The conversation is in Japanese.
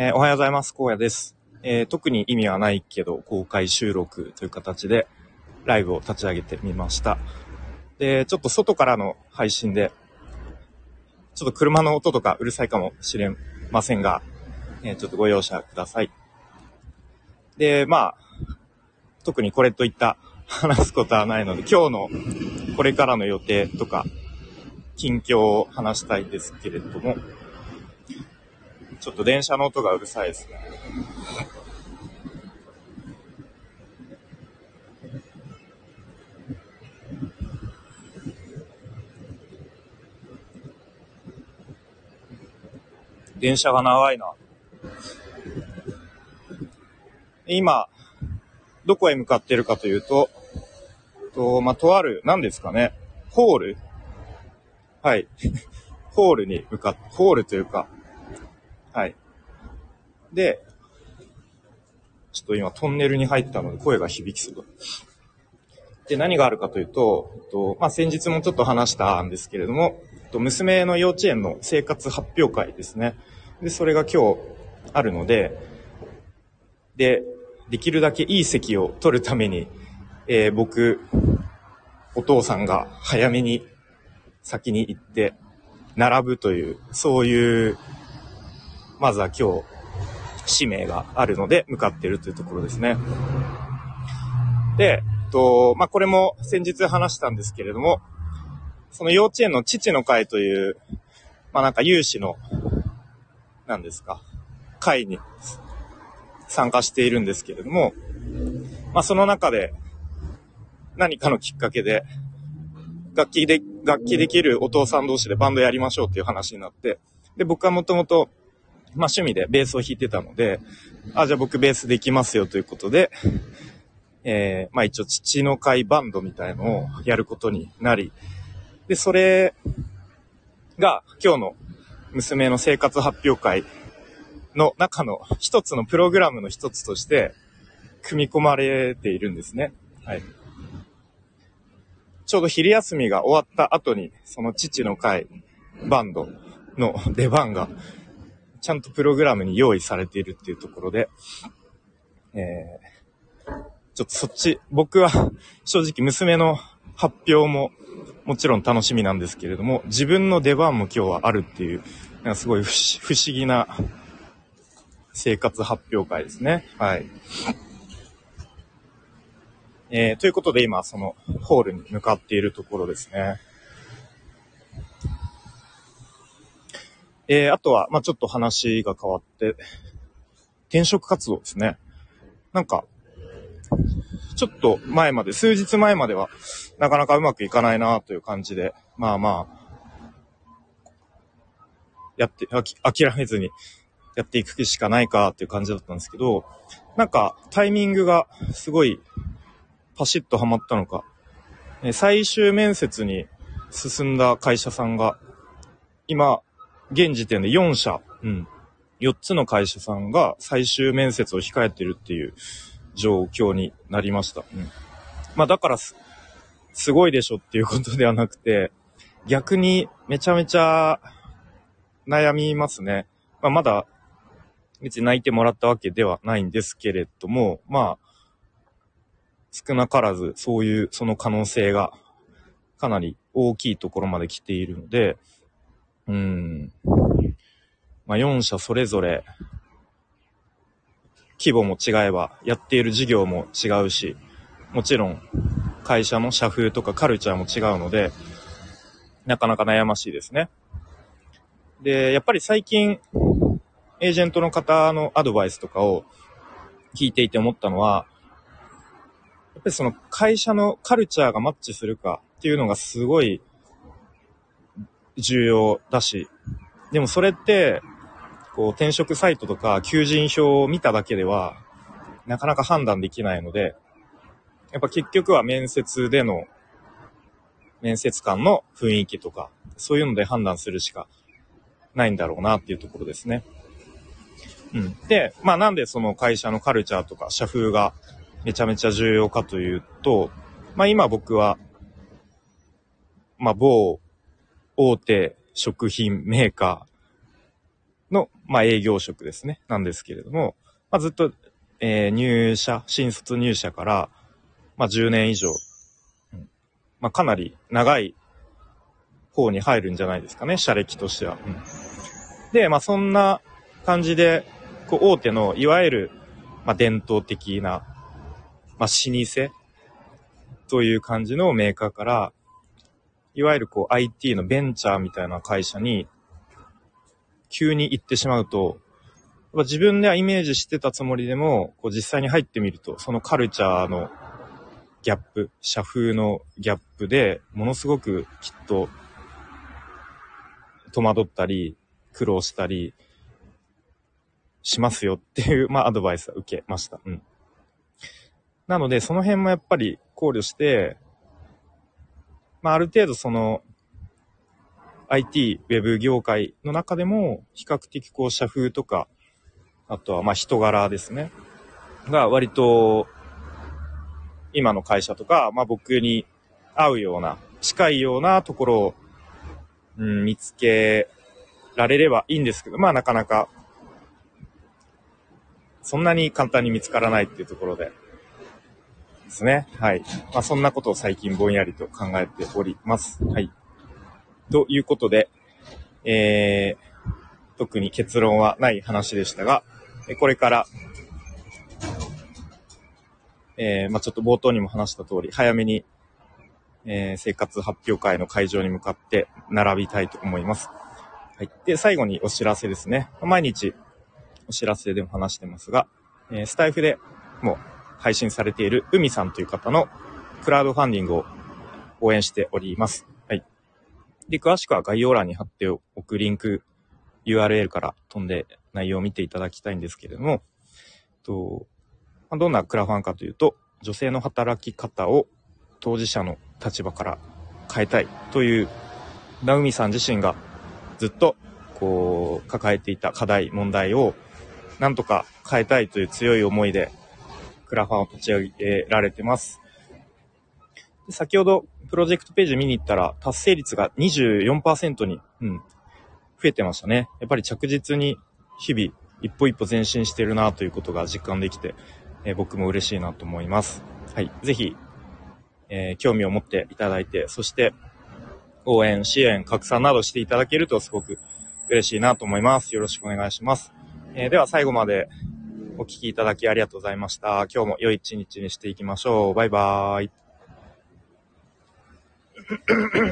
えーおはようございます。荒野です。えー特に意味はないけど、公開収録という形で、ライブを立ち上げてみました。で、ちょっと外からの配信で、ちょっと車の音とかうるさいかもしれませんが、えーちょっとご容赦ください。で、まあ、特にこれといった話すことはないので、今日のこれからの予定とか、近況を話したいんですけれども、ちょっと電車の音がうるさいですね。電車が長いな。今、どこへ向かってるかというと、と、まあ、とある、何ですかね、ホール？はい。ホールに向かって、ホールというか、はい。で、ちょっと今トンネルに入ったので声が響きそう。で、何があるかというと、えっとまあ、先日もちょっと話したんですけれども、えっと娘の幼稚園の生活発表会ですね。で、それが今日あるので、で、できるだけいい席を取るために、えー僕、お父さんが早めに先に行って、並ぶという、そういう、まずは今日、使命があるので、向かっているというところですね。で、と、まあ、これも先日話したんですけれども、その幼稚園の父の会という、まあ、なんか有志の、なんですか、会に参加しているんですけれども、まあ、その中で、何かのきっかけで、楽器で、楽器できるお父さん同士でバンドやりましょうっていう話になって、で、僕はもともと、まあ趣味でベースを弾いてたので、あ、じゃあ僕ベースできますよということで、えー、まあ一応父の会バンドみたいのをやることになり、で、それが今日の娘の生活発表会の中の一つのプログラムの一つとして組み込まれているんですね。はい。ちょうど昼休みが終わった後に、その父の会バンドの出番が、ちゃんとプログラムに用意されているっていうところで、えー、ちょっとそっち、僕は 正直娘の発表ももちろん楽しみなんですけれども、自分の出番も今日はあるっていう、なんかすごい不思議な生活発表会ですね。はい。えー、ということで今、その、ホールに向かっているところですね。えー、あとは、まあちょっと話が変わって、転職活動ですね。なんか、ちょっと前まで、数日前までは、なかなかうまくいかないなという感じで、まあまあ、やって、諦めずにやっていくしかないかっていう感じだったんですけど、なんかタイミングがすごいパシッとハマったのか、最終面接に進んだ会社さんが、今、現時点で4社、うん、4つの会社さんが最終面接を控えてるっていう状況になりました。うん、まあだからす、すごいでしょっていうことではなくて、逆にめちゃめちゃ悩みますね。まあまだ別に泣いてもらったわけではないんですけれども、まあ、少なからずそういうその可能性がかなり大きいところまで来ているので、うん。まあ4社それぞれ規模も違えばやっている事業も違うし、もちろん会社の社風とかカルチャーも違うので、なかなか悩ましいですね。で、やっぱり最近、エージェントの方のアドバイスとかを聞いていて思ったのは、やっぱりその会社のカルチャーがマッチするかっていうのがすごい重要だし、でもそれって、こう転職サイトとか求人票を見ただけでは、なかなか判断できないので、やっぱ結局は面接での、面接官の雰囲気とか、そういうので判断するしかないんだろうなっていうところですね。うん。で、まあなんでその会社のカルチャーとか社風がめちゃめちゃ重要かというと、まあ今僕は、まあ某大手食品メーカーの、まあ、営業職ですね。なんですけれども、まあ、ずっと、えー、入社、新卒入社から、まあ、10年以上、まあ、かなり長い方に入るんじゃないですかね、社歴としては。うん、で、まあ、そんな感じで、こう、大手の、いわゆる、まあ、伝統的な、まあ、老舗という感じのメーカーから、いわゆるこう IT のベンチャーみたいな会社に急に行ってしまうと、自分ではイメージしてたつもりでも、こう実際に入ってみると、そのカルチャーのギャップ、社風のギャップで、ものすごくきっと戸惑ったり、苦労したりしますよっていう、まあアドバイスは受けました。うん。なので、その辺もやっぱり考慮して、まあある程度その IT、ウェブ業界の中でも、比較的こう、社風とか、あとはまあ人柄ですね。が割と、今の会社とか、まあ僕に合うような、近いようなところを、うん、見つけられればいいんですけど、まあなかなか、そんなに簡単に見つからないっていうところで、ですね。はい。まあそんなことを最近ぼんやりと考えております。はい。ということで、えー、特に結論はない話でしたが、これから、えー、まあ、ちょっと冒頭にも話した通り、早めに、えー、生活発表会の会場に向かって並びたいと思います。はい。で、最後にお知らせですね。毎日お知らせでも話してますが、えー、スタイフでも配信されている海さんという方のクラウドファンディングを応援しております。はいで、詳しくは概要欄に貼っておくリンク URL から飛んで内容を見ていただきたいんですけれども、とまどんなクラファンかというと、女性の働き方を当事者の立場から変えたいというナウミさん自身がずっとこう抱えていた課題、問題をなんとか変えたいという強い思いでクラファンを立ち上げられてます。先ほどプロジェクトページ見に行ったら、達成率が24%に、うん、増えてましたね。やっぱり着実に日々一歩一歩前進してるなということが実感できて、えー、僕も嬉しいなと思います。はい。ぜひ、えー、興味を持っていただいて、そして応援、支援、拡散などしていただけるとすごく嬉しいなと思います。よろしくお願いします。えー、では最後までお聴きいただきありがとうございました。今日も良い一日にしていきましょう。バイバーイ。